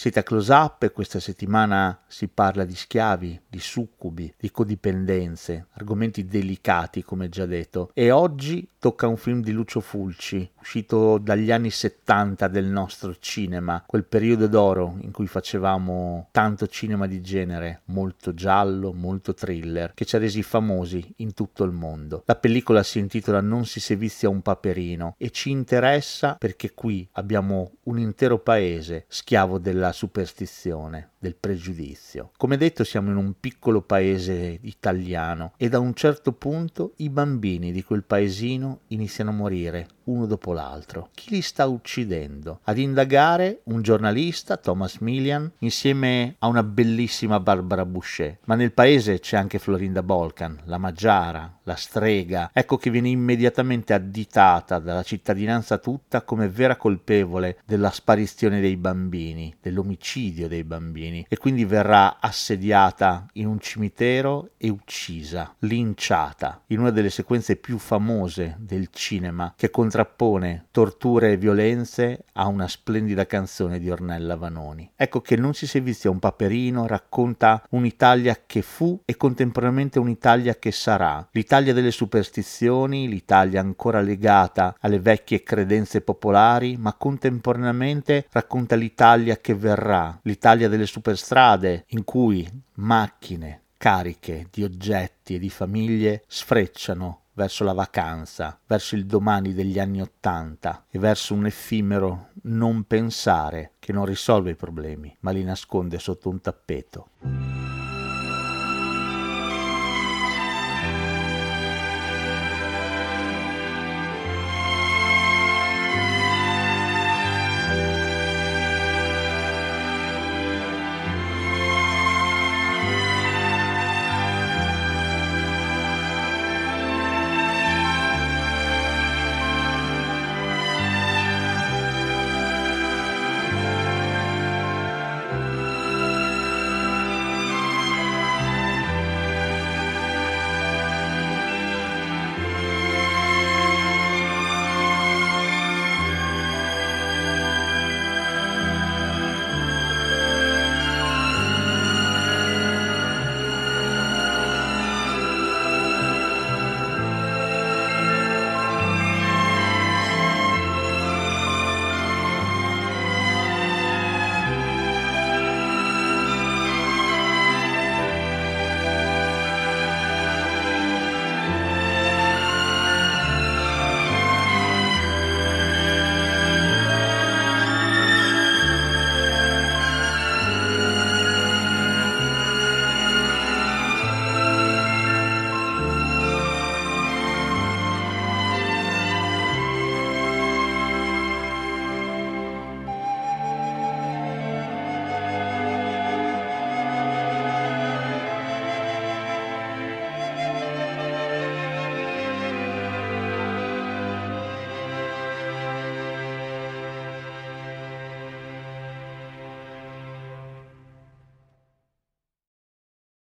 Siete a Close Up e questa settimana si parla di schiavi, di succubi, di codipendenze, argomenti delicati come già detto. E oggi tocca un film di Lucio Fulci, uscito dagli anni 70 del nostro cinema, quel periodo d'oro in cui facevamo tanto cinema di genere, molto giallo, molto thriller, che ci ha resi famosi in tutto il mondo. La pellicola si intitola Non si sevizia un paperino e ci interessa perché qui abbiamo un intero paese schiavo della superstizione, del pregiudizio. Come detto siamo in un piccolo paese italiano e da un certo punto i bambini di quel paesino iniziano a morire uno dopo l'altro. Chi li sta uccidendo? Ad indagare un giornalista, Thomas Millian, insieme a una bellissima Barbara Boucher. Ma nel paese c'è anche Florinda Bolkan, la Maggiara, la strega. Ecco che viene immediatamente additata dalla cittadinanza tutta come vera colpevole della sparizione dei bambini, dell'omicidio dei bambini e quindi verrà assediata in un cimitero e uccisa, linciata, in una delle sequenze più famose del cinema che contrappone torture e violenze a una splendida canzone di Ornella Vanoni. Ecco che Non si sevizia un paperino racconta un'Italia che fu e contemporaneamente un'Italia che sarà, l'Italia delle superstizioni, l'Italia ancora legata alle vecchie credenze popolari, ma contemporaneamente racconta l'Italia che verrà, l'Italia delle superstrade in cui macchine cariche di oggetti e di famiglie sfrecciano verso la vacanza, verso il domani degli anni Ottanta e verso un effimero non pensare che non risolve i problemi, ma li nasconde sotto un tappeto.